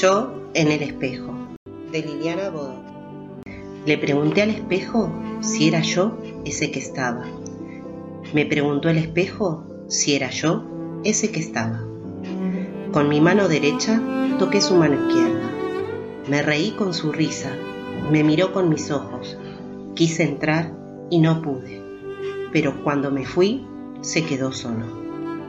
Yo en el espejo, de Liliana Bodot. Le pregunté al espejo si era yo ese que estaba. Me preguntó el espejo si era yo ese que estaba. Con mi mano derecha toqué su mano izquierda. Me reí con su risa. Me miró con mis ojos. Quise entrar y no pude. Pero cuando me fui, se quedó solo.